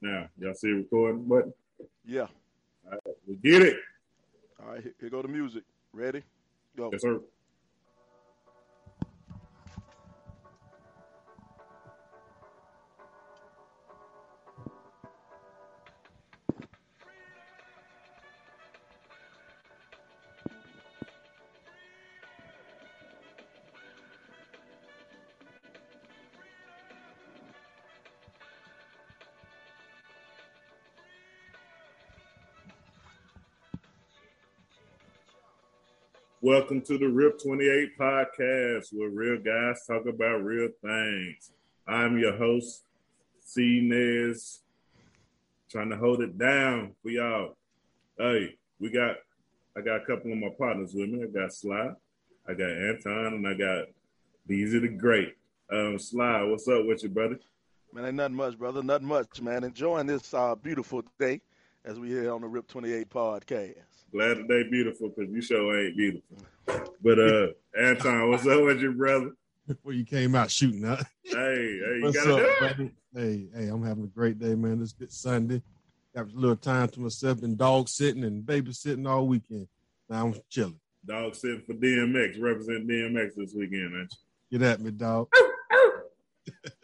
Now, y'all see the recording button? Yeah. All right, we get it. All right, here, here go the music. Ready? Go. Yes, sir. Welcome to the RIP 28 podcast where real guys talk about real things. I'm your host, C Nez, trying to hold it down for y'all. Hey, we got, I got a couple of my partners with me. I got Sly, I got Anton, and I got Beezy the Great. Um, Sly, what's up with you, brother? Man, ain't nothing much, brother. Nothing much, man. Enjoying this uh, beautiful day as we here on the RIP 28 podcast. Glad today beautiful because you show ain't beautiful. But uh Anton, what's up with your brother? Before you came out shooting, huh? Hey, hey, you gotta up, do Hey, hey, I'm having a great day, man. This good Sunday. Got a little time to myself, been dog sitting and babysitting all weekend. Now I'm chilling. Dog sitting for DMX, represent DMX this weekend, man. Get at me, dog.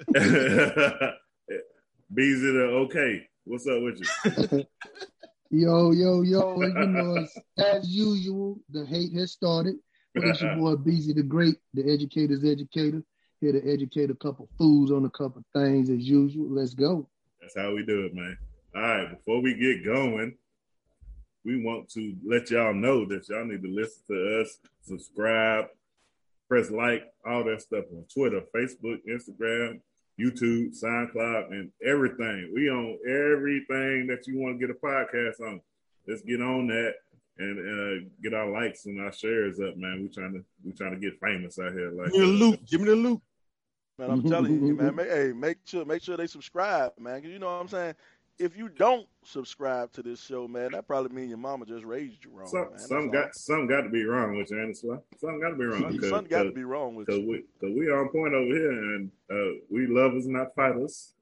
Beezy the okay. What's up with you? Yo, yo, yo, you know, as usual, the hate has started. But it's your boy Beezy the Great, the educator's educator, here to educate a couple fools on a couple things as usual. Let's go. That's how we do it, man. All right, before we get going, we want to let y'all know that y'all need to listen to us, subscribe, press like, all that stuff on Twitter, Facebook, Instagram, YouTube, SoundCloud, and everything. We on everything that you want to get a podcast on. Let's get on that and uh, get our likes and our shares up, man. We trying to we trying to get famous out here. Like Give me the loot. Give me the loot. Man, I'm telling you, man. Make, hey, make sure make sure they subscribe, man. you know what I'm saying. If you don't subscribe to this show, man, that probably means your mama just raised you wrong, some, man. That's some all. got some got to be wrong with you, Anderson. Some got to be wrong. Something, 'cause- something got to 'cause- be wrong with Cause you. we, cause we on point over here, and uh, we lovers not fighters,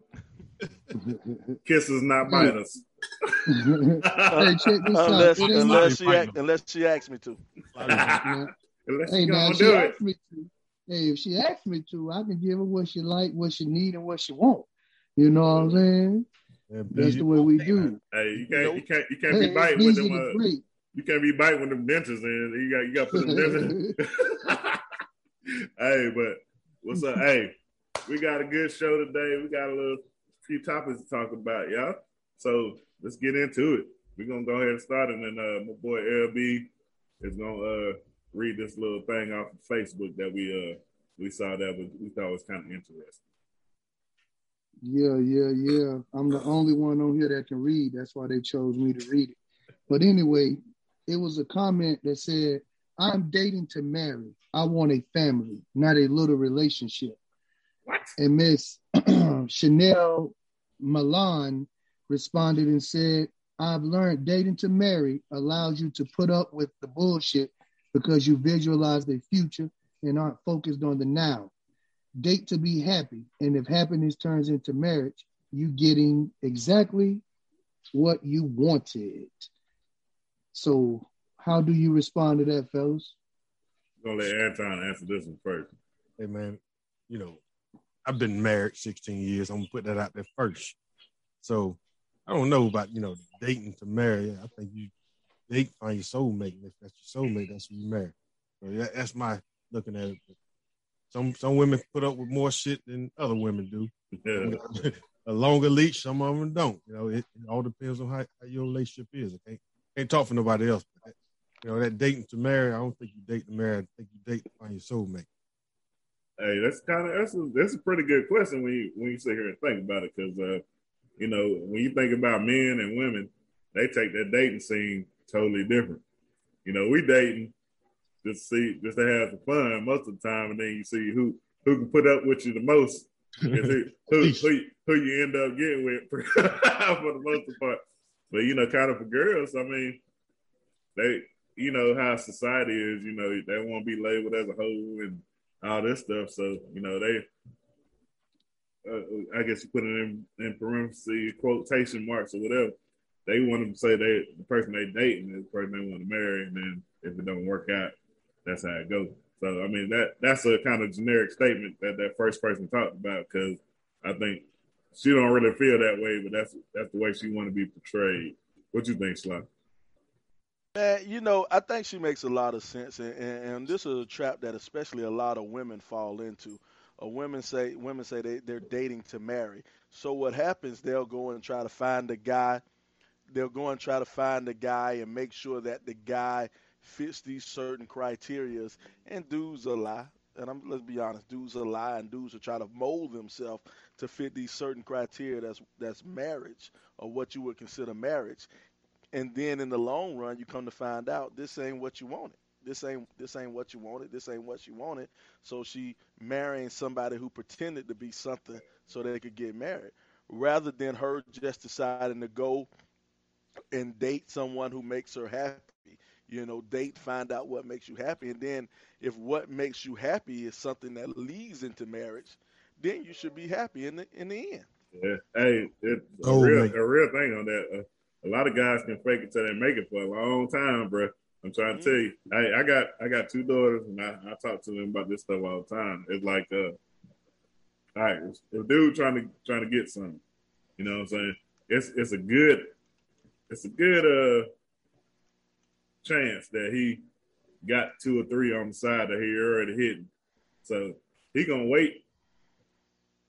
kisses not biters. hey, check this Unless, out. It unless she act, unless she asks me to. Unless hey, you now she do it. asks me to, hey, if she asks me to, I can give her what she like, what she need, and what she want. You know what I'm saying? Yeah, That's Beezy. the way we do. Hey, you can't, you can't, you can't be biting with them. the Uh, you can't be biting with them dentures in. You got, you got to put them dentures. hey, but what's up? hey, we got a good show today. We got a little few topics to talk about, y'all. So let's get into it. We're gonna go ahead and start, and then uh, my boy LB is gonna uh, read this little thing off of Facebook that we uh we saw that was, we thought was kind of interesting. Yeah, yeah, yeah. I'm the only one on here that can read. That's why they chose me to read it. But anyway, it was a comment that said, I'm dating to marry. I want a family, not a little relationship. What? And Miss Chanel Milan responded and said, I've learned dating to marry allows you to put up with the bullshit because you visualize the future and aren't focused on the now date to be happy. And if happiness turns into marriage, you getting exactly what you wanted. So how do you respond to that, fellas? I'm gonna let Anton answer this one first. Hey, man, you know, I've been married 16 years. I'm gonna put that out there first. So I don't know about you know dating to marry. I think you date find your soulmate. And if that's your soulmate, that's who you marry. So yeah, that's my looking at it. Some some women put up with more shit than other women do. Yeah. a longer leash, some of them don't. You know, it, it all depends on how, how your relationship is. I can't, can't talk for nobody else. But that, you know, that dating to marry, I don't think you date to marry. I think you date to find your soulmate. Hey, that's kind of that's a, that's a pretty good question when you when you sit here and think about it, because uh, you know when you think about men and women, they take that dating scene totally different. You know, we dating just to see just to have some fun most of the time, and then you see who who can put up with you the most, who who, who who you end up getting with for, for the most part. But you know, kind of for girls, I mean, they you know how society is. You know, they want to be labeled as a hoe and all this stuff. So you know they uh, I guess you put it in, in parentheses, quotation marks or whatever. They want to say they the person they dating is the person they want to marry, and then if it don't work out, that's how it goes. So I mean that that's a kind of generic statement that that first person talked about because I think she don't really feel that way, but that's that's the way she want to be portrayed. What you think, Sly? Man, you know, I think she makes a lot of sense, and, and, and this is a trap that especially a lot of women fall into. Uh, women say women say they, they're dating to marry. So what happens? They'll go and try to find a guy. They'll go and try to find a guy and make sure that the guy fits these certain criterias. And dudes a lie. And I'm, let's be honest, dudes a lie, and dudes will try to mold themselves to fit these certain criteria. That's that's marriage or what you would consider marriage and then in the long run you come to find out this ain't what you wanted this ain't this ain't what you wanted this ain't what you wanted so she marrying somebody who pretended to be something so they could get married rather than her just deciding to go and date someone who makes her happy you know date find out what makes you happy and then if what makes you happy is something that leads into marriage then you should be happy in the in the end yeah hey it's a, Oh, real, man. a real thing on that uh, a lot of guys can fake it till they make it for a long time, bro. I'm trying to tell you. I, I got I got two daughters, and I, I talk to them about this stuff all the time. It's like, uh, all right, if dude trying to trying to get something, you know what I'm saying? It's it's a good it's a good uh chance that he got two or three on the side that he already hitting. So he gonna wait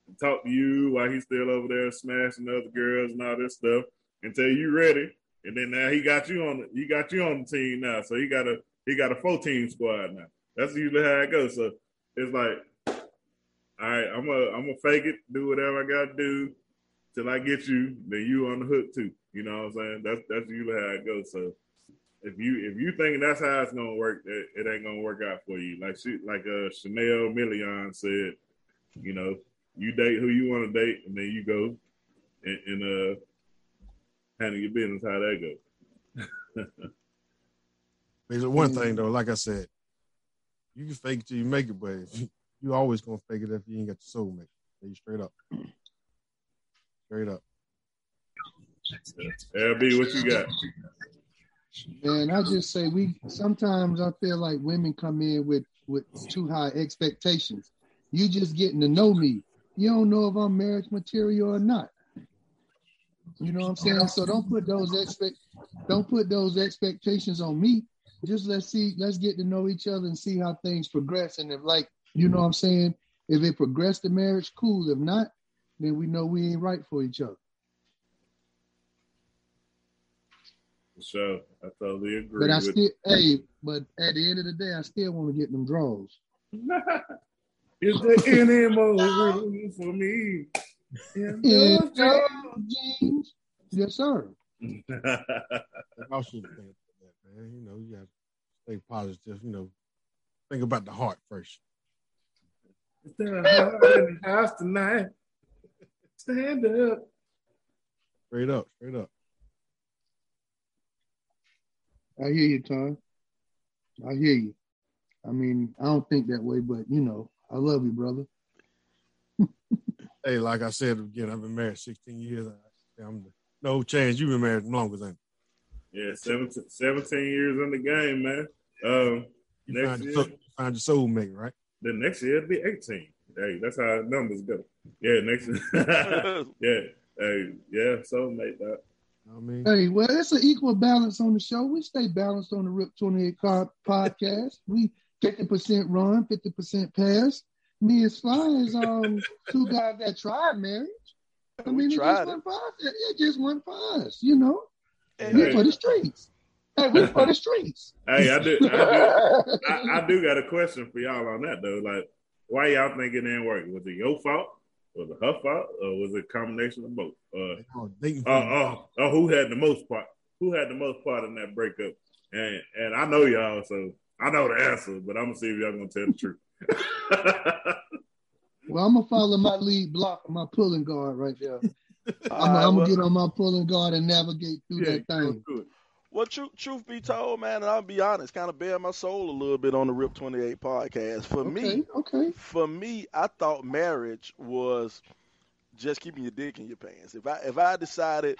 and talk to you while he's still over there smashing other girls and all this stuff until you ready. And then now he got you on the he got you on the team now. So he got a he got a four team squad now. That's usually how it goes. So it's like, all right, I'm a I'm gonna fake it, do whatever I gotta do till I get you, then you on the hook too. You know what I'm saying? That's that's usually how it goes. So if you if you think that's how it's gonna work, it, it ain't gonna work out for you. Like she like uh Chanel Million said, you know, you date who you want to date, and then you go and, and uh handle your business how that goes. There's one thing though, like I said, you can fake it till you make it, but you, always gonna fake it if you ain't got your soulmate. You straight up. Straight up. LB, what you got? Man, I just say we sometimes I feel like women come in with with too high expectations. You just getting to know me. You don't know if I'm marriage material or not. You know what I'm saying? So don't put those expect don't put those expectations on me. Just let's see, let's get to know each other and see how things progress. And if like, you know what I'm saying, if it progressed to marriage, cool. If not, then we know we ain't right for each other. For sure. I totally agree. But I with still hey, but at the end of the day, I still want to get them draws. Is there any more room for me? in Yeah, those drawers? jeans. Yes, sir. I should think about that, man. You know, you gotta stay positive, you know. Think about the heart first. Is there a heart in the house tonight? Stand up. Straight up, straight up. I hear you, Tom. I hear you. I mean, I don't think that way, but you know, I love you, brother. Hey, like I said again, I've been married 16 years. I- I'm no chance you've been married longer than Yeah, 17, 17 years in the game, man. Um, you Next find, year. your, soul- find your soulmate, right? the next year it'll be 18. Hey, that's how numbers go. Yeah, next year. yeah. Hey, yeah, soulmate that. You know I mean? Hey, well, it's an equal balance on the show. We stay balanced on the Rip 28 Car podcast. We 50% run, 50% pass. Me and Sly is um two guys that tried marriage. I We mean, it just it. went for us. It it just went for us, you know. And We Hey. for the streets. Hey, we for the streets. Hey, I do, I do, I, I do got a question for y'all on that though. Like, why y'all think it didn't work? Was it your fault? Was it her fault? Or was it a combination of both? Uh, Oh, dating uh, uh, uh, who had the most part? Who had the most part in that breakup? And and I know y'all, so I know the answer, but I'm gonna see if y'all gonna tell the truth. Well, I'm gonna follow my lead block, my pulling guard right there. I'm, All right, I'm well- gonna get on my pulling guard and navigate through yeah, that thing. Good. Well, truth, truth be told, man, and I'll be honest, kind of bare my soul a little bit on the Rip 28 podcast. For Okay, me, okay. for me, I thought marriage was just keeping your dick in your pants. If I if I decided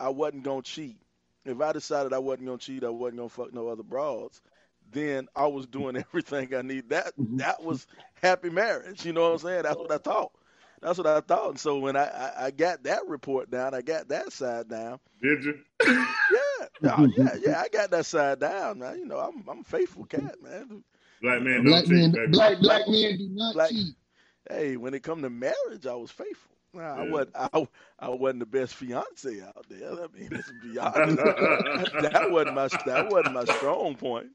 I wasn't gonna cheat, if I decided I wasn't gonna cheat, I wasn't gonna fuck no other broads, then I was doing everything I need. That Mhm. that was happy marriage. You know what I'm saying? That's what I thought. That's what I thought. And so when I, I, I got that report down, I got that side down. Did you? Yeah, oh, yeah, yeah. I got that side down. man. you know I'm I'm a faithful cat, man. Black man don't Black cheat, men, baby. black black men do not Black- cheat. Hey, when it come to marriage, I was faithful. Nah, I wasn't. I, I wasn't the best fiance out there. I mean, let's be honest. that wasn't my that wasn't my strong point.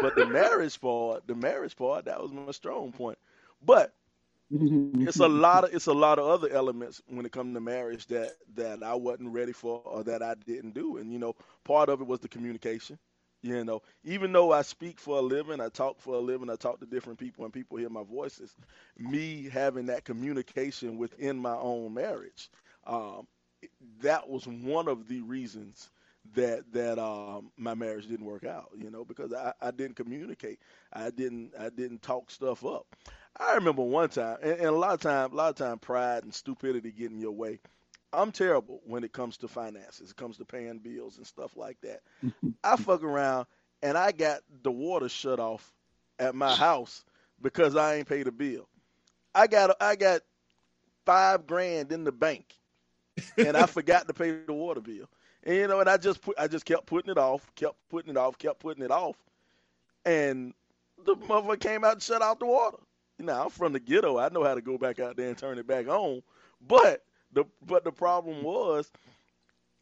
But the marriage part, the marriage part, that was my strong point. But it's a lot of it's a lot of other elements when it comes to marriage that that I wasn't ready for or that I didn't do. And you know, part of it was the communication. You know, even though I speak for a living, I talk for a living, I talk to different people and people hear my voices. Me having that communication within my own marriage, um, that was one of the reasons that that um, my marriage didn't work out. You know, because I, I didn't communicate, I didn't I didn't talk stuff up. I remember one time, and, and a lot of time, a lot of time, pride and stupidity get in your way. I'm terrible when it comes to finances. It comes to paying bills and stuff like that. I fuck around and I got the water shut off at my house because I ain't paid a bill. I got I got five grand in the bank, and I forgot to pay the water bill. And you know, and I just put I just kept putting it off, kept putting it off, kept putting it off, and the motherfucker came out and shut out the water. Now I'm from the ghetto. I know how to go back out there and turn it back on. But the but the problem was,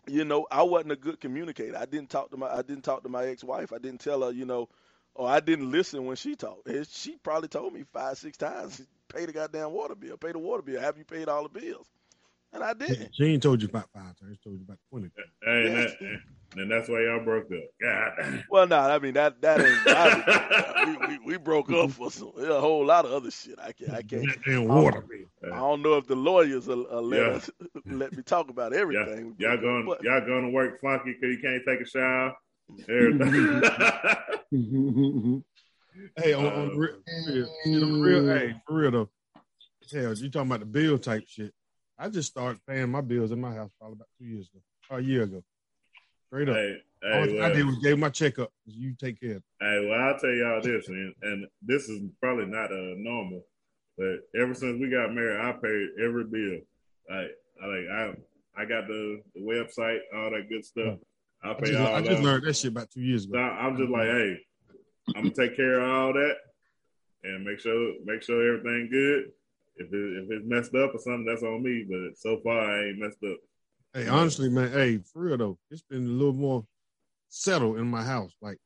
you know, I wasn't a good communicator. I didn't talk to my I didn't talk to my ex wife. I didn't tell her, you know, or I didn't listen when she talked. She probably told me five, six times, pay the goddamn water bill, pay the water bill. Have you paid all the bills? And I didn't. She ain't told you about five times. She told you about twenty. Hey, and, that, and that's why y'all broke up. God. Well, no, I mean that that ain't. I, we, we we broke up for some a whole lot of other shit. I can't I can't. That damn water bill. I don't know if the lawyers will, will let Yeah. us, let me talk about Y'all, everything. y'all going But- y'all going to work funky because you can't take a shower. Everything. Hey, on, on the real, real, shit, on the real, hey, for real though. Hell, you talking about the bill type shit? I just started paying my bills in my house probably about two years ago, a year ago. Straight up. hey, All hey, I did was gave my check up. You take care hey, well, I'll tell y'all this, and, and this is probably not uh, normal, but ever since we got married, I paid every bill. Like, I like I I got the, the website, all that good stuff. I I pay just, all I that. just learned that shit about two years So ago. I'm just like, hey, I'm gonna take care of all that and make sure make sure everything good. If it, if it's messed up or something, that's on me. But so far, I ain't messed up. Hey, honestly, man, hey, for real though, it's been a little more settled in my house. Like,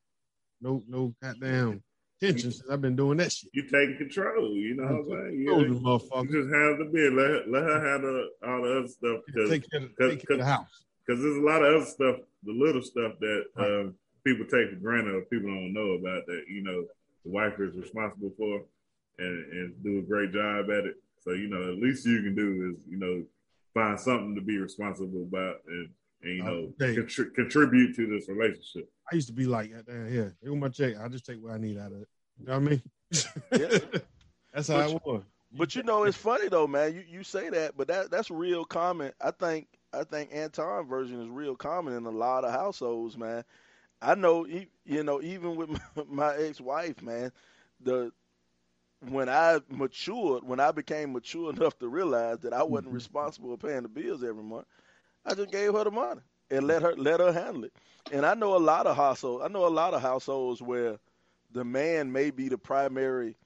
no, no goddamn tension since I've been doing that shit. You taking control. You know what I'm saying? You, you, just have the bill. Let her, let her handle all the other stuff because Take care, of, cause- of the house. Because there's a lot of other stuff, the little stuff that Right. um, people take for granted or people don't know about that. You know, the wife is responsible for and, and do a great job at it. So you know, at least you can do is you know find something to be responsible about and and you know contri- contribute to this relationship. I used to be like, goddamn, here, here's my check. I just take what I need out of it. You know what I mean? Yeah. That's how I was. But you know, it's funny though, man. You you say that, but that that's real common. I think I think Anton version is real common in a lot of households, man. I know, e- you know, even with my, my ex-wife, man, the when I matured, when I became mature enough to realize that I wasn't mm-hmm. responsible for paying the bills every month, I just gave her the money and let her let her handle it. And I know a lot of households. I know a lot of households where the man may be the primary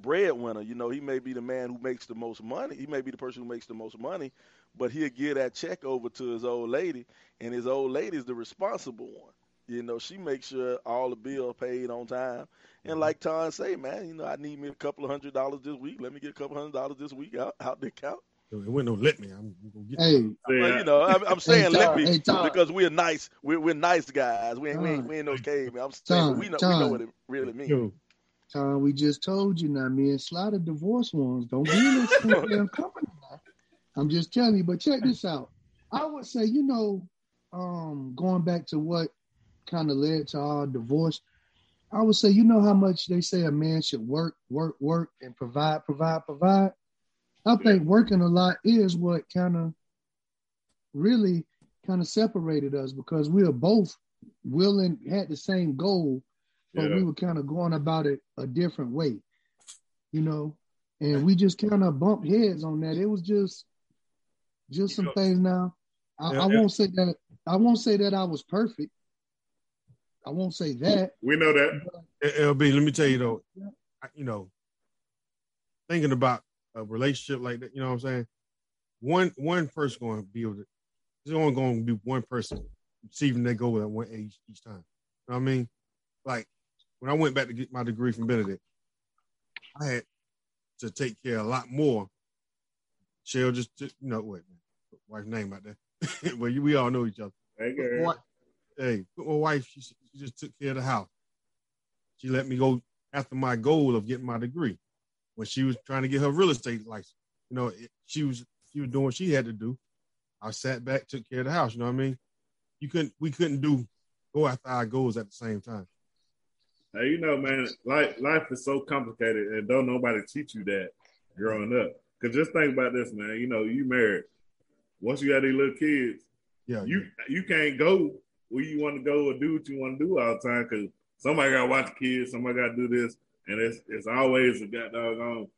breadwinner. You know, he may be the man who makes the most money. He may be the person who makes the most money, but he'll give that check over to his old lady, and his old lady's the responsible one. You know, she makes sure all the bills paid on time. And like Ton say, man, you know, I need me a couple of hundred dollars this week. Let me get a couple hundred dollars this week out, out the account. It wouldn't let me. I'm gonna get Hey, Well, you know, I'm, I'm saying let me hey, because we're nice. We're, we're nice guys. We ain't, we ain't, we ain't no caveman. I'm saying Tom, we know we Tom. know what it really means. Yo, Tom, we just told you now, me and Slaughter divorced ones. Don't be in this damn company now. I'm just telling you, but check this out. I would say, you know, um, going back to what kind of led to our divorce, I would say, you know how much they say a man should work, work, work, and provide, provide, provide. I think working a lot is what kind of really kind of separated us because we were both willing, had the same goal, but Yeah. we were kind of going about it a different way, you know. And we just kind of bumped heads on that. It was just, just some things. Now, I, Yeah, I won't say that. I won't say that I was perfect. I won't say that. We know that. LB, let me tell you though, I- you know, thinking about a relationship like that, you know what I'm saying? One one person going to be able to, there's only going to be one person receiving their goal at one age each time. You know what I mean? Like when I went back to get my degree from Benedict, I had to take care of a lot more. Shell just, just you know, what, wife's name out there. well, you, we all know each other. Hey, girl. Hey, my wife, she, she just took care of the house. She let me go after my goal of getting my degree. When she was trying to get her real estate license, you know, it, she was she was doing what she had to do. I sat back, took care of the house. You know what I mean? You couldn't, we couldn't do go after our goals at the same time. Hey, you know, man, life life is so complicated, and don't nobody teach you that growing up. Cause just think about this, man. You know, you married. Once you got these little kids, Yeah, you you can't go where you want to go or do what you want to do all the time because somebody got to watch the kids, somebody got to do this, and it's it's always a dog on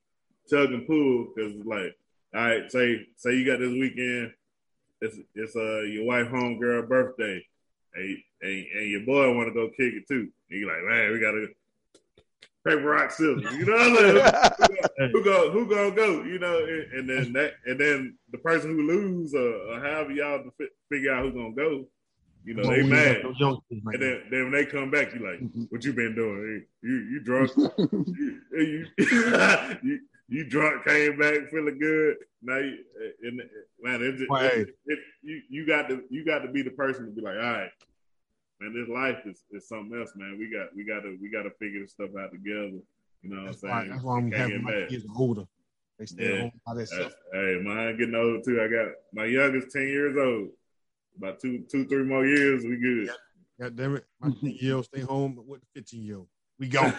tug and pull because like, all right, say say you got this weekend, it's it's uh your wife home girl birthday, and, and, and your boy want to go kick it too, and you're like, man, we gotta paper rock scissors, you know what I'm saying? who go who gonna go you know and, and then that and then the person who lose or, or however y'all to fi- figure out who's gonna go you know they mad and then, then when they come back you like mm-hmm. what you been doing Hey, you you drunk you, you, you, you drunk came back feeling good now you and man it, Well, hey. it, it, you you got to you got to be the person to be like all right man this life is, is something else man we got we got to we got to figure this stuff out together you know what I'm why, saying that's why I'm having my mad. kids older. They stay Yeah. home by themselves. Hey, mine getting older too. I got my youngest ten years old. About two, two, three more years, we good. God damn it. My 10 year old stay home with the 15 year old. We gone.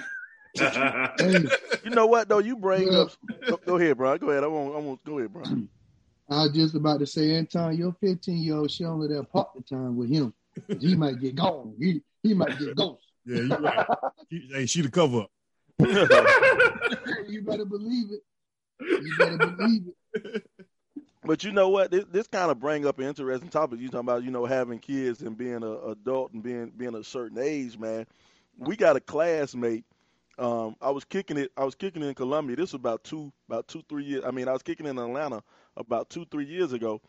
Hey, You know what though? You bring Yeah. up. Go, go ahead, bro. Go ahead. I won't. I won't. Go ahead, bro. I was just about to say, Anton, your 15 year old, she only there part the time with him. He might get gone. He he might get ghost. yeah, you right. She- hey, she the cover up. you better believe it. You better believe it. But you know what? This, this kind of bring up an interesting topic. You talking about you know having kids and being a adult and being being a certain age, man. We got a classmate. Um, I was kicking it. I was kicking it in Columbia. This was about two, about two, three years. I mean, I was kicking in Atlanta about two, three years ago,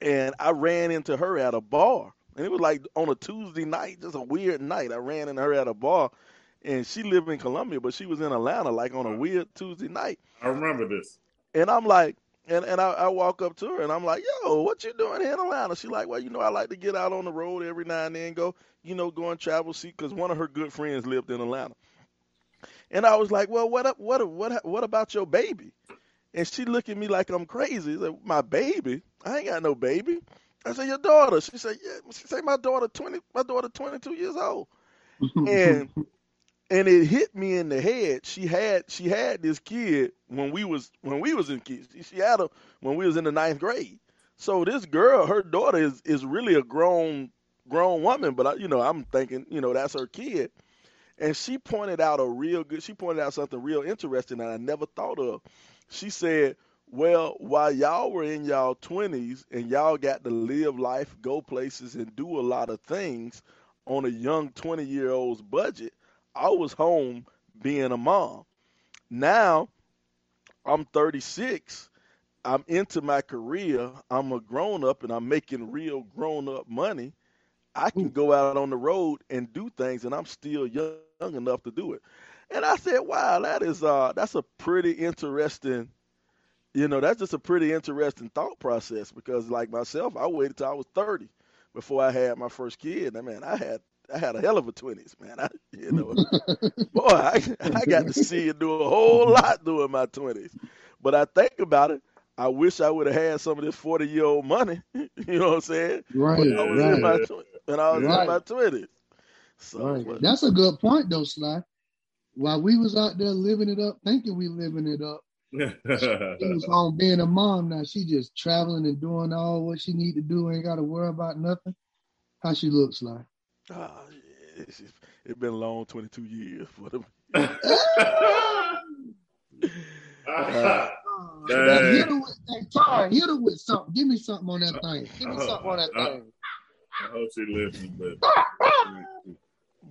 and I ran into her at a bar, and it was like on a Tuesday night, just a weird night. I ran into her at a bar, and she lived in Columbia, but she was in Atlanta, like on a weird Tuesday night. I remember this. And I'm like, and, and I, I walk up to her and I'm like, yo, what you doing here in Atlanta? She like, well, you know, I like to get out on the road every now and then, go, you know, go and travel, see, because one of her good friends lived in Atlanta. And I was like, well, what up, what what what about your baby? And she looked at me like I'm crazy. Like, my baby? I ain't got no baby. I said, your daughter. She said, yeah. She said, my daughter twenty, my daughter twenty two years old. And and it hit me in the head. She had she had this kid when we was when we was in. She had her when we was in the ninth grade. So this girl, her daughter is is really a grown grown woman, but I, you know I'm thinking you know that's her kid. And she pointed out a real good. She pointed out something real interesting that I never thought of. She said, "Well, while y'all were in y'all twenties and y'all got to live life, go places, and do a lot of things on a young twenty year old's budget." I was home being a mom. Now I'm 36. I'm into my career. I'm a grown up and I'm making real grown up money. I can go out on the road and do things and I'm still young, young enough to do it. And I said, wow, that is uh that's a pretty interesting you know, that's just a pretty interesting thought process because like myself, I waited till I was 30 before I had my first kid. I mean, I had I had a hell of a twenties, man. I, you know, boy, I, I got to see you do a whole lot during my twenties. But I think about it. I wish I would have had some of this forty year old money. you know what I'm saying? right, When I was in right, my tw- when I was in Right. my twenties. So, right. but- That's a good point, though, Sly. While we was out there living it up, thinking we living it up, She was home being a mom now. She just traveling and doing all what she need to do. Ain't got to worry about nothing. How she looks like. Ah, yeah, it's, it's been a long 22 years for them. Oh, Dang. hit her with, hey, Tar, hit her with something. Give me something on that thing. Give me something on that Uh, thing. I hope she listens, but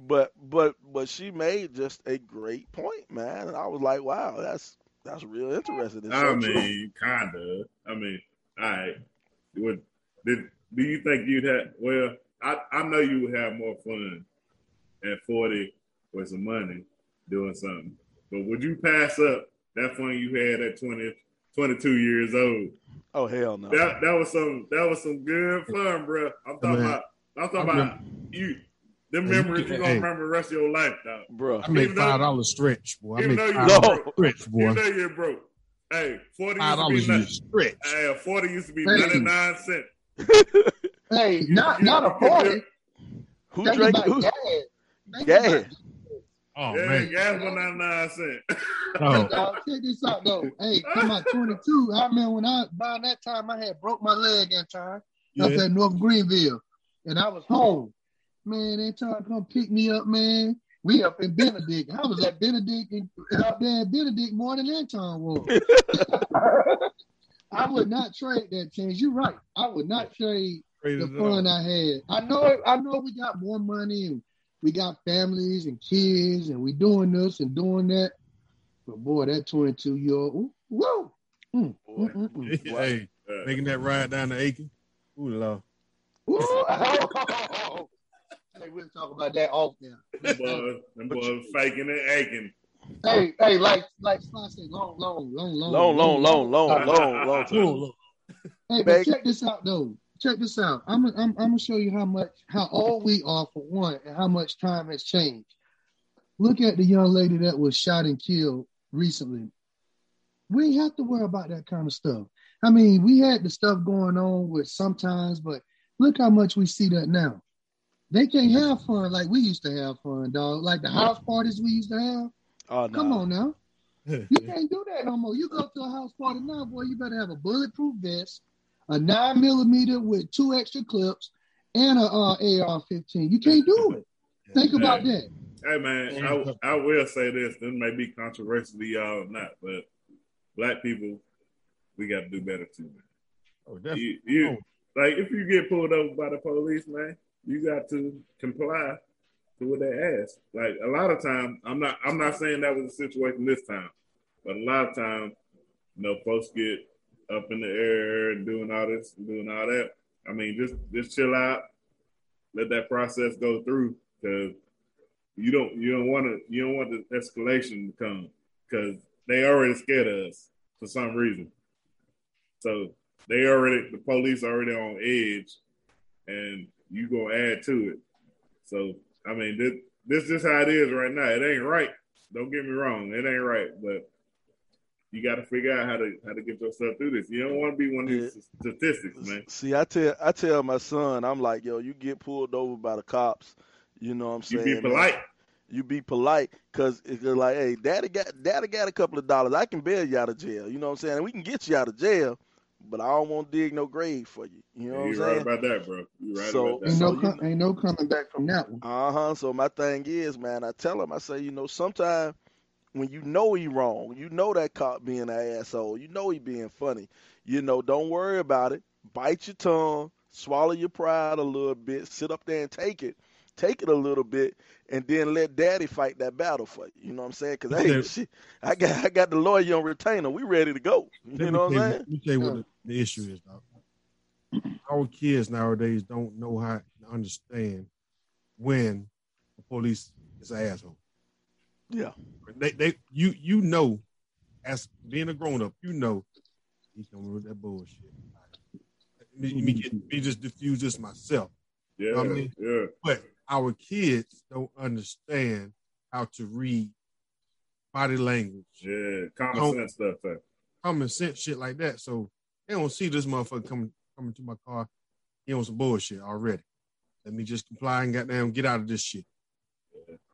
But but but she made just a great point, man. And I was like, wow, that's that's real interesting. It's I so true. mean, kinda. I mean, all right. Would did do you think you'd have? Well, I I know you would have more fun at forty with some money doing something, but would you pass up that fun you had at 20, 22 years old? Oh hell no. That that was some that was some good fun, bro. I'm talking Man. about I'm talking I'm about you. Them Hey, you memories get- you gonna hey. remember the rest of your life, dog. Bruh. I make Even though- five dollars stretch, boy. I even make though five you- dollars No. stretch, You boy. know you're broke. Hey, forty Five used to dollars be nothing. stretch. Hey, a forty used to be ninety nine cents. Hey, not not a party. Who Think drank about who, gas. Think gas? Oh yeah, man. gas was ninety nine cents. Oh, Y'all check this out though. Hey, come on, 22. I mean, when I by that time I had broke my leg in time up yeah. at North Greenville, and I was home. Man, they tried to come pick me up, man. We up in Benedict. I was at Benedict and out there at Benedict more than Anton was. I would not trade that chance. You're right. I would not trade Crazy the fun I had. I know I know we got more money and we got families and kids and we doing this and doing that. But boy, that 22 year old, whoa. Mm, mm, mm, mm. hey, Uh, making that ride down to Aiken. Ooh, Lord. Woo. hey, we'll talk about that off now. them boys, them boys faking and aching. Hey, hey, like like Sly said, long, long, long, long, long, long, long, long, long, long time. Ooh, look. Hey, but check this out though. Check this out. I'm I'm I'm gonna show you how much how old we are for one, and how much time has changed. Look at the young lady that was shot and killed recently. We ain't have to worry about that kind of stuff. I mean, we had the stuff going on with sometimes, but look how much we see that now. They can't have fun like we used to have fun, dog. Like the house parties we used to have. Oh no. Come on now. You can't do that no more. You go to a house party now, boy, you better have a bulletproof vest, a nine millimeter with two extra clips, and a uh, AR-15. You can't do it. Think about that. Hey man, I, I will say this. This may be controversial to y'all or not, but black people, we got to do better too, man. Oh, definitely. You, you like if you get pulled over by the police, man, you got to comply to what they ask. Like a lot of times, I'm not I'm not saying that was the situation this time, but a lot of times, you know, folks get up in the air doing all this, doing all that. I mean, just just chill out, let that process go through, because you don't you don't want to you don't want the escalation to come because they already scared of us for some reason. So they already the police already on edge, and you gonna add to it. So I mean, this this is how it is right now. It ain't right. Don't get me wrong, it ain't right, but you got to figure out how to how to get yourself through this. You don't want to be one of these statistics, man. See, I tell I tell my son, I'm like, yo, you get pulled over by the cops, you know what I'm saying? You be polite. You be polite, cause it's like, hey, daddy got daddy got a couple of dollars. I can bail you out of jail. You know what I'm saying? We can get you out of jail, but I don't want to dig no grave for you. You know what I'm You're right saying? about that, bro. You're right So- about that. Ain't no, you- com- ain't no coming back from that one. Uh huh. So my thing is, man, I tell him, I say, you know, sometimes when you know he wrong, you know that cop being an asshole, you know he being funny, you know, don't worry about it. Bite your tongue, swallow your pride a little bit, sit up there and take it, take it a little bit, and then let Daddy fight that battle for you. You know what I'm saying? Because hey, shit, I got I got the lawyer on retainer. We ready to go. You know what I'm saying? Let me tell you what the, the issue is, dog. Our kids nowadays don't know how to understand when the police is an asshole. Yeah. They, they, you, you know, as being a grown up, you know, he's coming with that bullshit. Let me, let me, get, let me just diffuse this myself. Yeah, I mean- yeah. But our kids don't understand how to read body language, Yeah, common sense stuff. huh? common sense shit like that. So they don't see this motherfucker coming coming to my car. He on some bullshit already. Let me just comply and goddamn get out of this shit.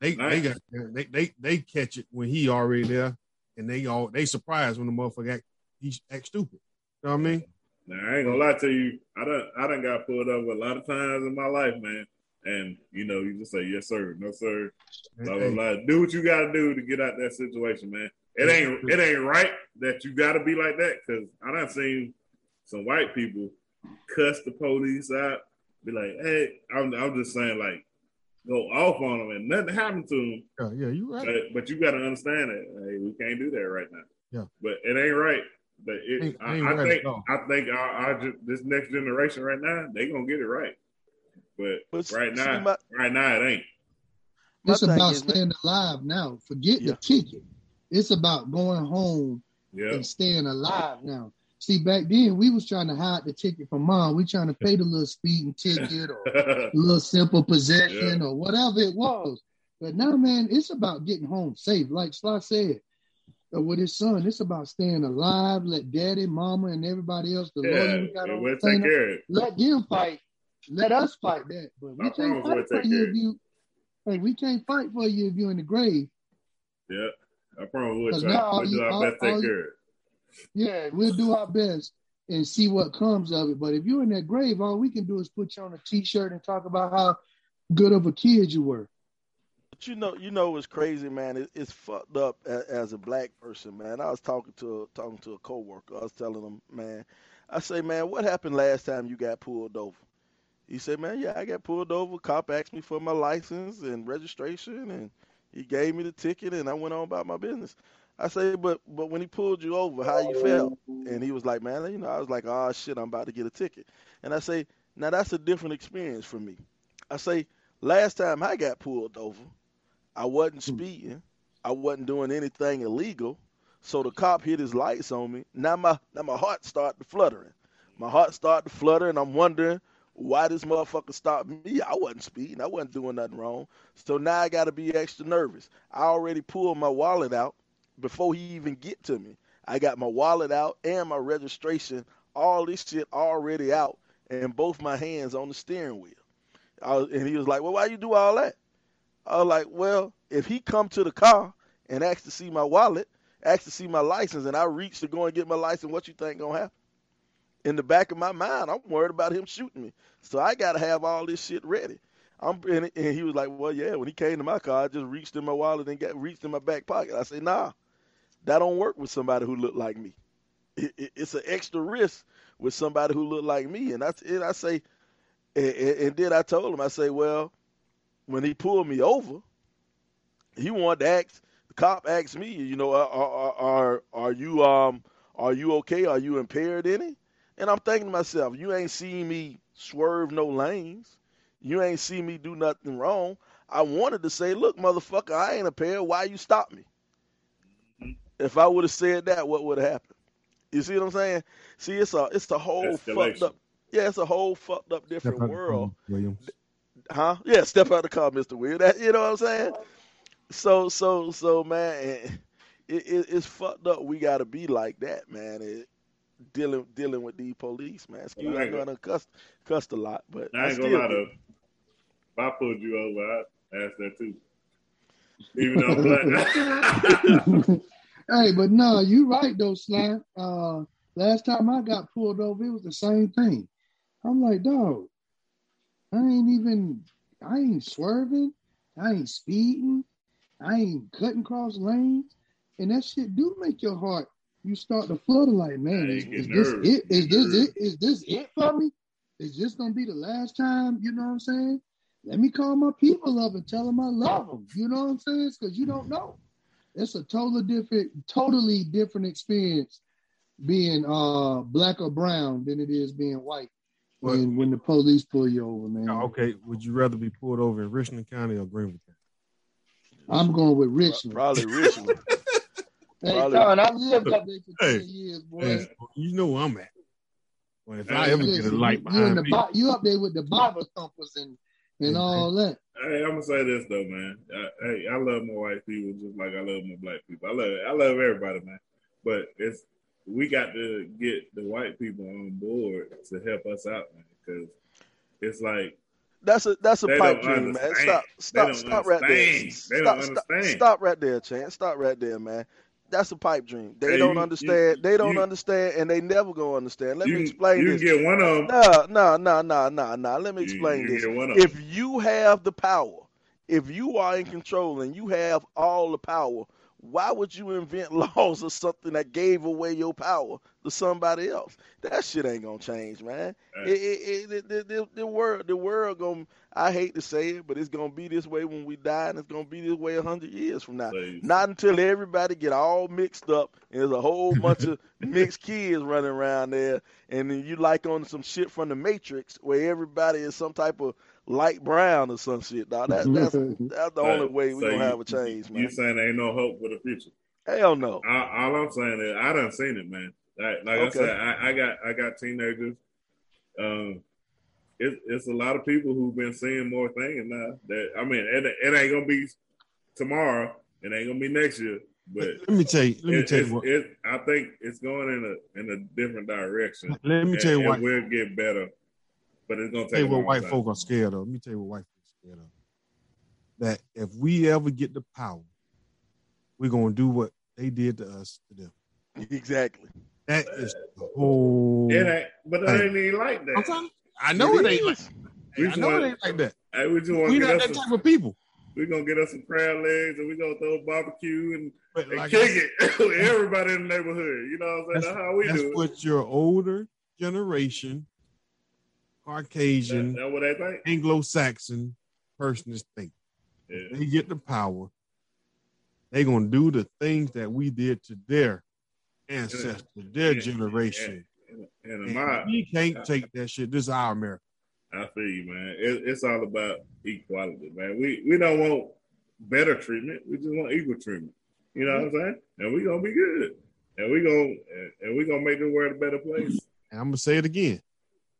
They they got they they they catch it when he already there. and they all they surprised when the motherfucker act, he act stupid. You know what I mean? Now I ain't gonna lie to you. I done I done got pulled over a lot of times in my life, man. And you know, you just say yes sir, no sir, blah blah blah. Do what you gotta do to get out that situation, man. It ain't it ain't right that you gotta be like that because I done seen some white people cuss the police out, be like, hey, I'm I'm just saying like go off on them and nothing happened to them. yeah, yeah, you right. But, but you got to understand that hey, we can't do that right now. Yeah. But it ain't right. But it, Ain't- I, ain't I right think at all. I think our, our this next generation right now they gonna get it right. But, But right see, now, my- right now it ain't. It's about is, man- staying alive now. Forget Yeah. the ticket. It's about going home Yeah. and staying alive now. See, back then we was trying to hide the ticket from mom. We trying to pay the little speeding ticket or little simple possession or whatever it was. But now, man, it's about getting home safe. Like Sly said uh, with his son, it's about staying alive. Let daddy, mama, and everybody else, the yeah. lawyer we got we'll take care of let them fight. Let us fight that. But we I can't fight we'll for you care if you. Hey, we can't fight for you if you're in the grave. Yeah. I promise we'll try. We'll do you- our all- best take you- care of it. Yeah, we'll do our best and see what comes of it. But if you're in that grave, all we can do is put you on a t-shirt and talk about how good of a kid you were. But you know, you know what's crazy, man? It, it's fucked up as, as a black person, man. I was talking to talking to a coworker. I was telling him, man, I say, man, what happened last time you got pulled over? He said, man, yeah, I got pulled over. Cop asked me for my license and registration, and he gave me the ticket, and I went on about my business. I say, but but when he pulled you over, how you felt? And he was like, man, you know, I was like, oh shit, I'm about to get a ticket. And I say, now that's a different experience for me. I say, last time I got pulled over, I wasn't hmm. speeding. I wasn't doing anything illegal. So the cop hit his lights on me. Now my now my heart started fluttering. My heart started to flutter, and I'm wondering why this motherfucker stopped me. I wasn't speeding. I wasn't doing nothing wrong. So now I got to be extra nervous. I already pulled my wallet out before he even get to me. I got my wallet out and my registration, all this shit already out, and both my hands on the steering wheel. Was, and he was like, "Well, why you do all that?" I was like, "Well, if he come to the car and asks to see my wallet, asks to see my license, and I reach to go and get my license, what you think gonna happen?" In the back of my mind, I'm worried about him shooting me, so I gotta have all this shit ready. I'm and, and he was like, "Well, yeah." When he came to my car, I just reached in my wallet and got reached in my back pocket. I say, "Nah, that don't work with somebody who look like me. It, it, it's an extra risk with somebody who look like me." And I and I say, and, and then I told him, I say, "Well, when he pulled me over, he wanted to ask the cop asked me, you know, are are are, are you um are you okay? Are you impaired any?" And I'm thinking to myself, you ain't seen me swerve no lanes. You ain't seen me do nothing wrong. I wanted to say, look, motherfucker, I ain't impaired. Why you stop me? If I would have said that, what would have happened? You see what I'm saying? See, it's a it's a whole fucked up. Yeah, it's a whole fucked up different out world. car, Williams. Huh? Yeah, step out the car, Mister Will. That you know what I'm saying? So so so man, it, it, it's fucked up. We got to be like that, man. It, dealing dealing with these police, man. Excuse Well, I I know I ain't done cussed cussed a lot, but I ain't still gonna lie do. If I pulled you over, I asked that too. Even though I'm black. hey, but no, you right though, Sly. Uh, last time I got pulled over, it was the same thing. I'm like, dog, I ain't even, I ain't swerving, I ain't speeding, I ain't cutting cross lanes, and that shit do make your heart. You start to flutter like, man, is, is this nervous. it? Is this nervous. it? Is this it for me? Is this gonna be the last time? You know what I'm saying? Let me call my people up and tell them I love them. You know what I'm saying? Because you don't know. It's a totally different, totally different experience being uh black or brown than it is being white. What? When when the police pull you over, man. Oh, okay, would you rather be pulled over in Richland County or Greenville County? I'm going with Richland. Probably Richland. Hey, probably- Don, I lived up there for Hey, 10 years, boy. Hey, you know where I'm at. Well, if Hey, I ever get a light you, you, in the, me, Bi- you up there with the Bible thumpers and, and all that. Hey, I'm gonna say this though, man. I, hey, I love my white people just like I love my black people. I love I love everybody, man. But it's we got to get the white people on board to help us out, man. Because it's like That's a that's a pipe don't dream, man. understand. Stop stop don't stop right there. understand. They don't Stop, stop stop right there, Chan. Stop right there, man. That's a pipe dream. They Hey, don't you- understand. you- they don't you- understand, and they never gonna understand. Let you, me explain you this. can get one of them. No, no, no, no, no, no. Let me explain you this. get one of 'em. If you have the power, if you are in control and you have all the power, why would you invent laws or something that gave away your power to somebody else? That shit ain't gonna change, man. Right. It, it, it, the, the, the world, the world gonna. I hate to say it, but it's gonna be this way when we die, and it's gonna be this way a hundred years from now. Please. Not until everybody get all mixed up and there's a whole bunch of mixed kids running around there, and then you like on some shit from the Matrix where everybody is some type of light brown or some shit. Dog. That, that's that's the only way we So gonna you- have a change, man. You man. saying ain't no hope for the future? Hell no. I, all I'm saying is I done seen it, man. Like, like Okay. I said, I, I got I got teenagers. Um, it, it's a lot of people who've been seeing more things now. That I mean, it, it ain't gonna be tomorrow. It ain't gonna be next year. But Let me tell you. Let me it, tell it's, you what. it, I think it's going in a in a different direction. Let me and, tell you and what. we'll get better. But it's gonna tell you take a what white time. folk are scared of. Let me tell you what white folks are scared of. That if we ever get the power, we're gonna do what they did to us to them. Exactly. That is the whole. It ain't, but it ain't even like that. I'm telling you, I know it, ain't like. We I know want- it ain't like that. Hey, we just want We not that us. type of people. We're gonna get us some crab legs and we're gonna throw barbecue and, But and like kick said, it with everybody in the neighborhood. You know what I'm saying? That's- That's, how we that's do it. what your older generation, Caucasian, That's what they think. Anglo-Saxon person is thinking. Yeah. They get the power. They're gonna do the things that we did to their ancestors, their Yeah. generation. And, and And we can't take that shit. This is our America. I feel you, man. It, it's all about equality, man. We we don't want better treatment. We just want equal treatment. You know what I'm saying? And we gonna be good. And we gonna and we gonna make the world a better place. And I'm gonna say it again.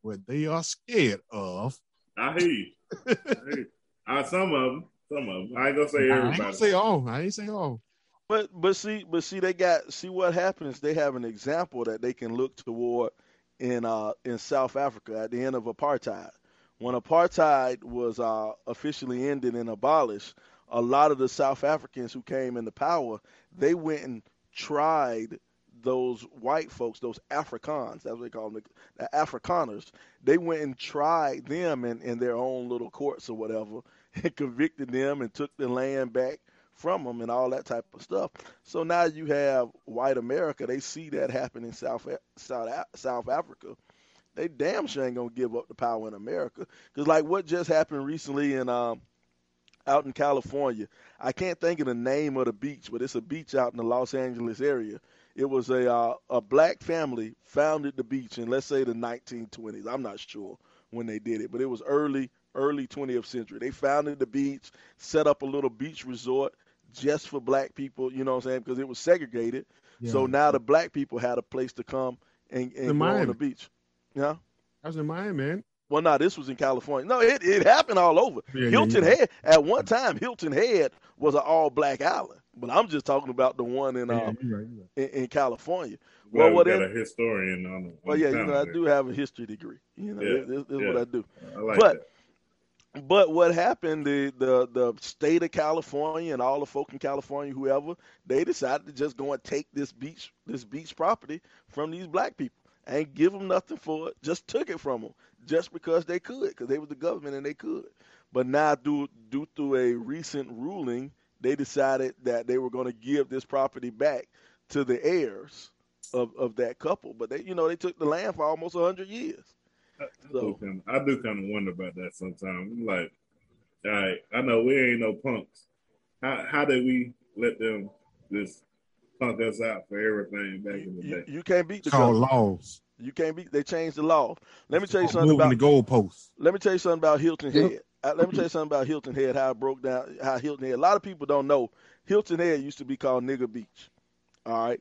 What they are scared of. I hear you. I hear you. Uh, some of them, some of them. I ain't gonna say everybody. I ain't gonna say all. I ain't say all. But but see but see they got see what happens. They have an example that they can look toward in uh in South Africa at the end of apartheid. When apartheid was uh, officially ended and abolished, a lot of the South Africans who came into power, they went and tried those white folks, those Afrikaans, that's what they call them, the Afrikaners. They went and tried them in, in their own little courts or whatever, and convicted them and took the land back from them and all that type of stuff. So now you have white America. They see that happen in South South South Africa. They damn sure ain't gonna give up the power in America. Cause like what just happened recently in um out in California. I can't think of the name of the beach, but it's a beach out in the Los Angeles area. It was a uh, a black family founded the beach in let's say the 1920s. I'm not sure when they did it, but it was early early 20th century. They founded the beach, set up a little beach resort just for black people, you know what I'm saying? Because it was segregated. So now the black people had a place to come and, and go on the beach. Yeah. I was in Miami, man. Well, no, this was in California. No, it, it happened all over. Yeah, yeah, Hilton yeah. Head, at one time, Hilton Head was an all black island. But I'm just talking about the one in Yeah, um, you're right, you're right. in, in California. Well, Well, we well, got then- a historian on the. on Well, the yeah, you know, I do have a history degree. You know, Yeah, this, this is what I do. I like but- that. But what happened, the, the the state of California and all the folk in California, whoever, they decided to just go and take this beach this beach property from these black people and give them nothing for it. Just took it from them just because they could, because they were the government and they could. But now, due due to a recent ruling, they decided that they were going to give this property back to the heirs of, of that couple. But they, you know, they took the land for almost hundred years. I, I So- do kind of, I do kind of wonder about that sometimes. I'm like, all right, I know we ain't no punks. How how did we let them just punk us out for everything back in the day? you can't beat the It's called laws. You can't beat. They changed the law. Let me tell you something about. the goalposts. Let me tell you something about Hilton Yep. Head. Uh, let me tell you something about Hilton Head. How it broke down. How Hilton Head. A lot of people don't know. Hilton Head used to be called Nigger Beach. All right.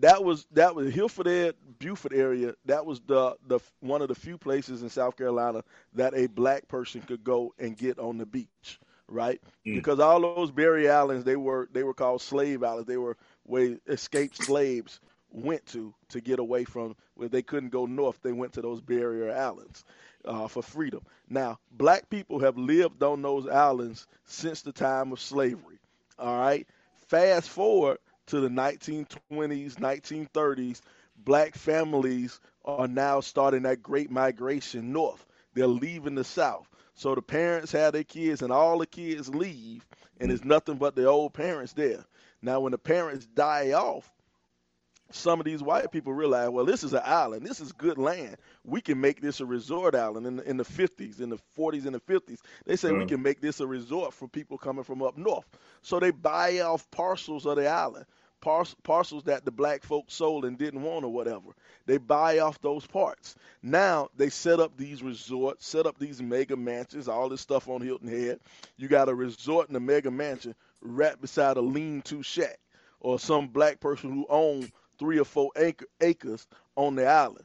That was that was Hilton Head, Beaufort area. That was the the one of the few places in South Carolina that a black person could go and get on the beach, right? Mm. Because all those barrier islands, they were they were called slave islands. They were where escaped slaves went to to get away from where they couldn't go north. They went to those barrier islands uh, for freedom. Now, black people have lived on those islands since the time of slavery. All right. Fast forward to the 1920s, 1930s, black families are now starting that great migration north. They're leaving the South. So the parents have their kids, and all the kids leave, and it's nothing but the old parents there. Now, when the parents die off, some of these white people realize, well, this is an island. This is good land. We can make this a resort island in the, in the 50s, in the 40s, and the 50s. They say we mm. can make this a resort for people coming from up north. So they buy off parcels of the island, par- parcels that the black folks sold and didn't want or whatever. They buy off those parts. Now they set up these resorts, set up these mega mansions, all this stuff on Hilton Head. You got a resort and a mega mansion right beside a lean-to shack or some black person who owns three or four acre, acres on the island.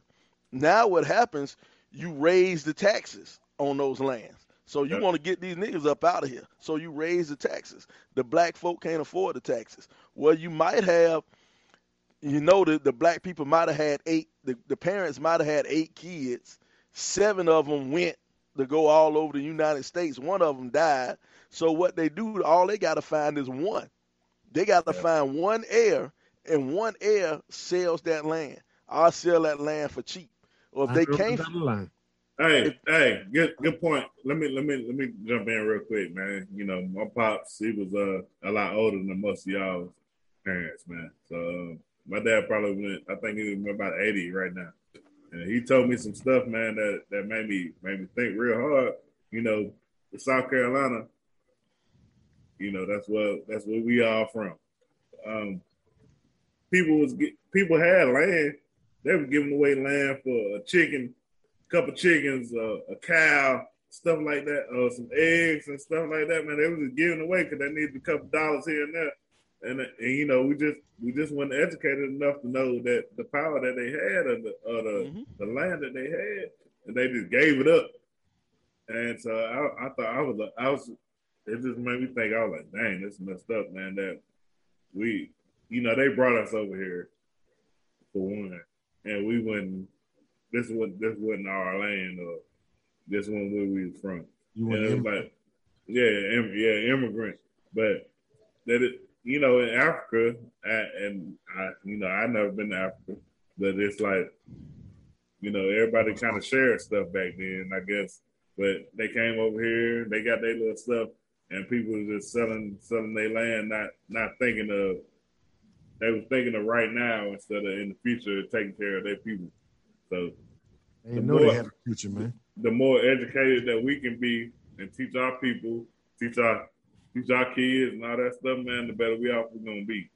Now what happens? You raise the taxes on those lands. So you yep. want to get these niggas up out of here. So you raise the taxes. The black folk can't afford the taxes. Well, you might have, you know, the, the black people might have had eight, the, the parents might have had eight kids. Seven of them went to go all over the United States. One of them died. So what they do, all they got to find is one. They got to yep. find one heir and one heir sells that land, I'll sell that land for cheap. Or if I they can't, the hey, if, hey, good good point. Let me let me let me jump in real quick, man. You know, my pops, he was uh, a lot older than most of y'all's parents, man. So uh, my dad probably went, I think he was about eighty right now, and he told me some stuff, man, that that made me made me think real hard. You know, South Carolina. You know, that's what that's where we are from. Um, people was get, people had land. They were giving away land for a chicken, a couple chickens, uh, a cow, stuff like that, uh, some eggs and stuff like that. Man, they was just giving away because they needed a couple dollars here and there. And, and you know, we just we just weren't educated enough to know that the power that they had of the of the, mm-hmm. the land that they had, and they just gave it up. And so I, I thought I was I was it just made me think I was like, dang, this messed up, man. That we you know, they brought us over here for one, and we wouldn't. This was this wasn't our land, or this one where we was from. You was like, yeah, Im- yeah, immigrant, but that it, you know, in Africa, I, and I, you know, I never been to Africa, but it's like, you know, everybody kind of shared stuff back then, I guess. But they came over here, they got their little stuff, and people were just selling selling their land, not not thinking of they was thinking of right now instead of in the future taking care of their people. So they the know more, they had a future, man. The more educated that we can be and teach our people, teach our teach our kids and all that stuff, man, the better we are gonna be.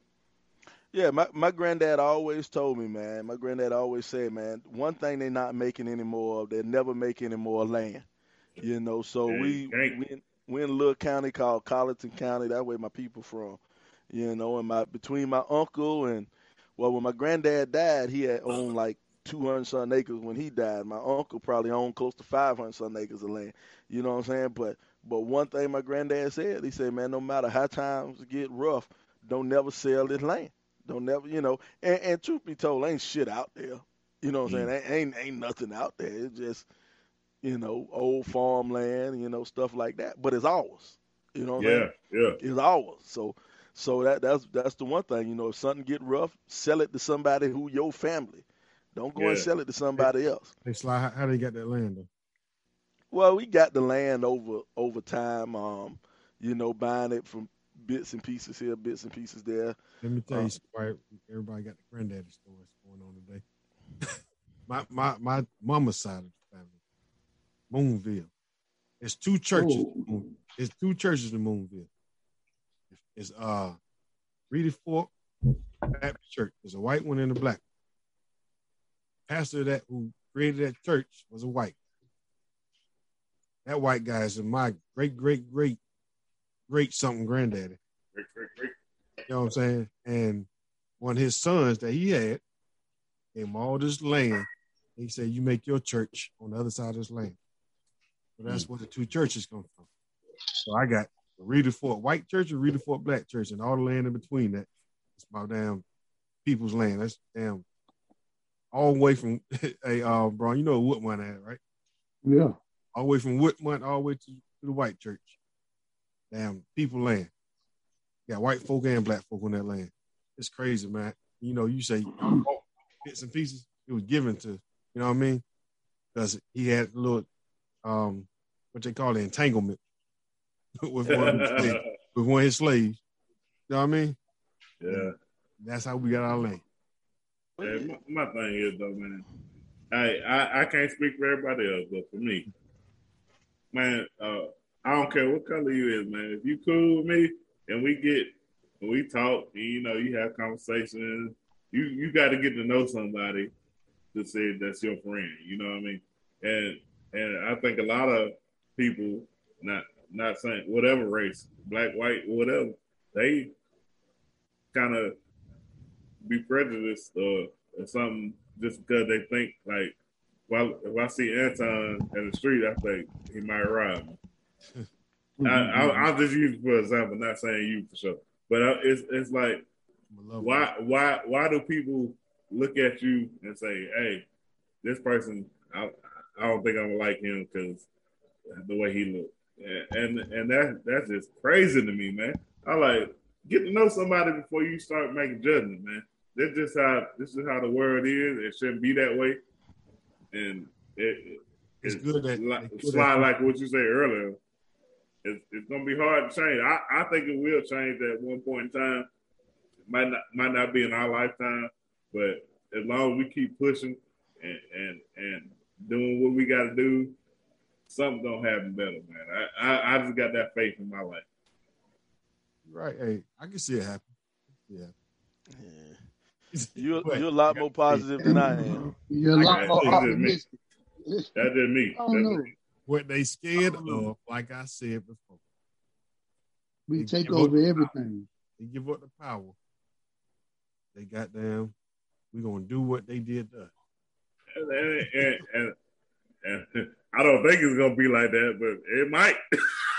Yeah, my, my granddad always told me, man. My granddad always said, man, one thing they're not making anymore of, they never make any more land. You know, so we we in, we in a little county called Colleton County. That way my people from you know, and my between my uncle and well, when my granddad died, he had owned like 200 some acres when he died. My uncle probably owned close to 500 some acres of land. You know what I'm saying? But but one thing my granddad said, he said, man, no matter how times get rough, don't never sell this land. Don't never, you know. And, and truth be told, ain't shit out there. You know what I'm saying? Mm. Ain't ain't nothing out there. It's just you know old farmland, you know stuff like that. But it's ours. You know what yeah, I'm saying? Yeah, It's ours. So so that that's that's the one thing, you know, if something get rough, sell it to somebody who your family. Don't go yeah. and sell it to somebody else. Hey, Sly, how, how they get that land though? Well, we got the land over over time. Um, you know, buying it from bits and pieces here, bits and pieces there. Let me tell you, why everybody got the granddaddy stories going on today. my my my mama's side of the family, Moonville. It's two churches. Ooh. It's two churches in Moonville is uh Reedy Fork Baptist Church. There's a white one and a black. Pastor that who created that church was a white. That white guy is my great, great, great, great something granddaddy. Great, great, great. You know what I'm saying? And one of his sons that he had gave him all this land. He said, You make your church on the other side of this land. So that's mm. where the two churches come from. So I got Reedy Fork White Church or Reedy Fork Black Church, and all the land in between that. It's my damn people's land. That's damn all the way from hey uh bro, you know what Woodmont at, right? Yeah. All the way from Woodmont all the way to, to the white church. Damn people land. Got white folk and black folk on that land. it's crazy, man. You know, you say bits and pieces. It was given to, you know what I mean? Because he had a little, um, what they call it, entanglement with one of his slaves, with one of his slaves. You know what I mean? Yeah. That's how we got our land. Yeah, my, my thing is though, man. I, I I can't speak for everybody else, but for me, man, uh, I don't care what color you is, man. If you cool with me and we get we talk, and, you know, you have conversations, you you got to get to know somebody to say that's your friend. You know what I mean? And and I think a lot of people, not not saying whatever race, black, white, whatever, they kind of be prejudiced or, or something just because they think like, well, if I see Anton in the street, I think he might rob me. I, I, I'll just use for example, not saying you for sure, but it's it's like why why why do people look at you and say, hey, this person, I, I don't think I'm gonna like him because the way he looked, and and that that's just crazy to me, man. I like get to know somebody before you start making judgment, man. That's just how this is how the world is. It shouldn't be that way, and it, It's good that- like, it's slide that- like what you said earlier. It's, it's gonna be hard to change. I, I think it will change at one point in time. Might not might not be in our lifetime, but as long as we keep pushing and and, and doing what we got to do, something's gonna happen better, man. I, I I just got that faith in my life. Right. Hey, I can see it happen. Yeah. Yeah. You're you're a lot more positive than I am. You're a lot I more got it. optimistic. That's just me. I don't know. What they scared of, like I said before, We take over the everything. they give up the power. They got them. We're gonna do what they did to us. And, and, and, and I don't think it's gonna be like that, but it might.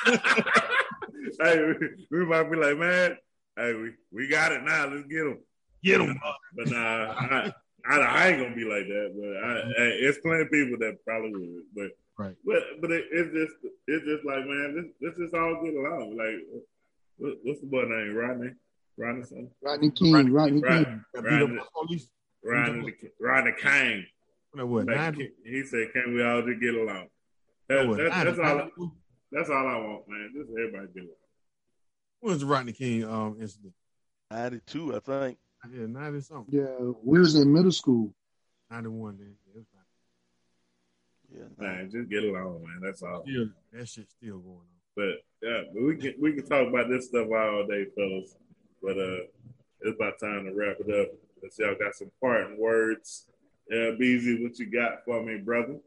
hey, we, we might be like, man, hey, we, we got it now. Let's get them. Get them. But nah, I, I, I ain't gonna be like that. But I, hey, it's plenty of people that probably would. But Right. but but it, it's just it's just like man, this this is all good along. Like, what, what's the boy name? Rodney, Rodney, something? Rodney King, Rodney Right. King. Got beat Rodney, by. Rodney, Rodney King. You know what? Like, Nine, he said, "Can we all just get along?" That, what, that, that's all. nine- That's all I want, man. Just everybody get along. When was the Rodney King um incident? Ninety two, I think. Yeah, ninety something. Yeah, we was in middle school. Ninety one. Then yeah, it was Yeah. Man, just get along, man. That's all. still that shit still going on. But yeah, but we can we can talk about this stuff all day, fellas. But uh, it's about time to wrap it up. Let's y'all got some parting words. Yeah, Beezy, what you got for me, brother?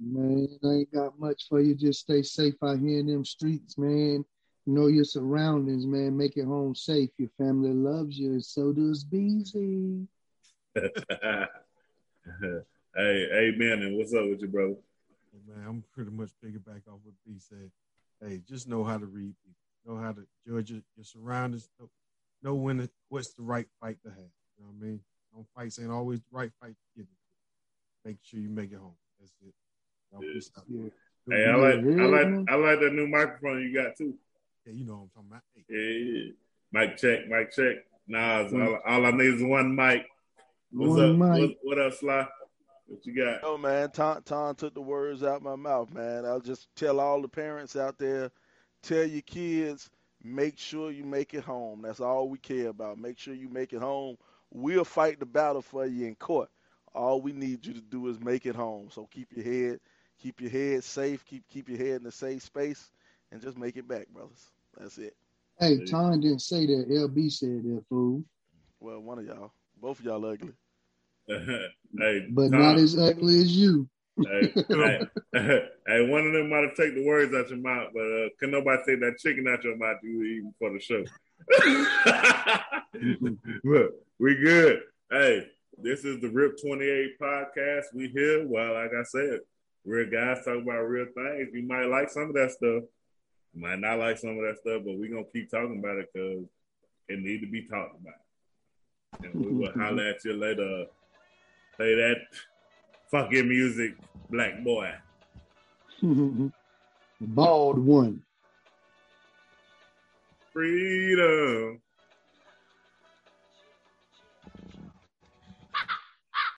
Man, I ain't got much for you. Just stay safe out here in them streets, man. Know your surroundings, man. Make it home safe. Your family loves you. and So does Beezy. hey, amen. And what's up with you, brother? Man, I'm pretty much piggyback off what B said. Hey, just know how to read people, know how to judge your, your surroundings, know, know when it, what's the right fight to have. You know what I mean? Don't fight ain't always the right fight to get into. Make sure you make it home. That's it. Y'all Yeah. peace out. Yeah. Hey, I like I like I like that new microphone you got too. Yeah, you know what I'm talking about. Hey, Yeah, yeah. Mic check, mic check. Nah, it's all, all I need is one mic. What's One up? mic. What, what up, Sly? What you got? Oh man, Tom, Tom took the words out my mouth, man. I'll just tell all the parents out there, tell your kids, make sure you make it home. That's all we care about. Make sure you make it home. We'll fight the battle for you in court. All we need you to do is make it home. So keep your head, keep your head safe, keep keep your head in a safe space, and just make it back, brothers. That's it. Hey, Tom didn't say that. LB said that, fool. Well, one of y'all, both of y'all ugly. hey, But Tom, not as ugly as you. hey, hey, hey, one of them might have taken the words out your mouth, but uh, can nobody take that chicken out your mouth you were eating for the show? Look, we good. Hey, this is the RIP 28 podcast. We here. Well, like I said, real guys talk about real things. You might like some of that stuff. You might not like some of that stuff, but we're going to keep talking about it because it need to be talked about. And we will holler at you later. Play that fucking music, black boy. Bald one. Freedom.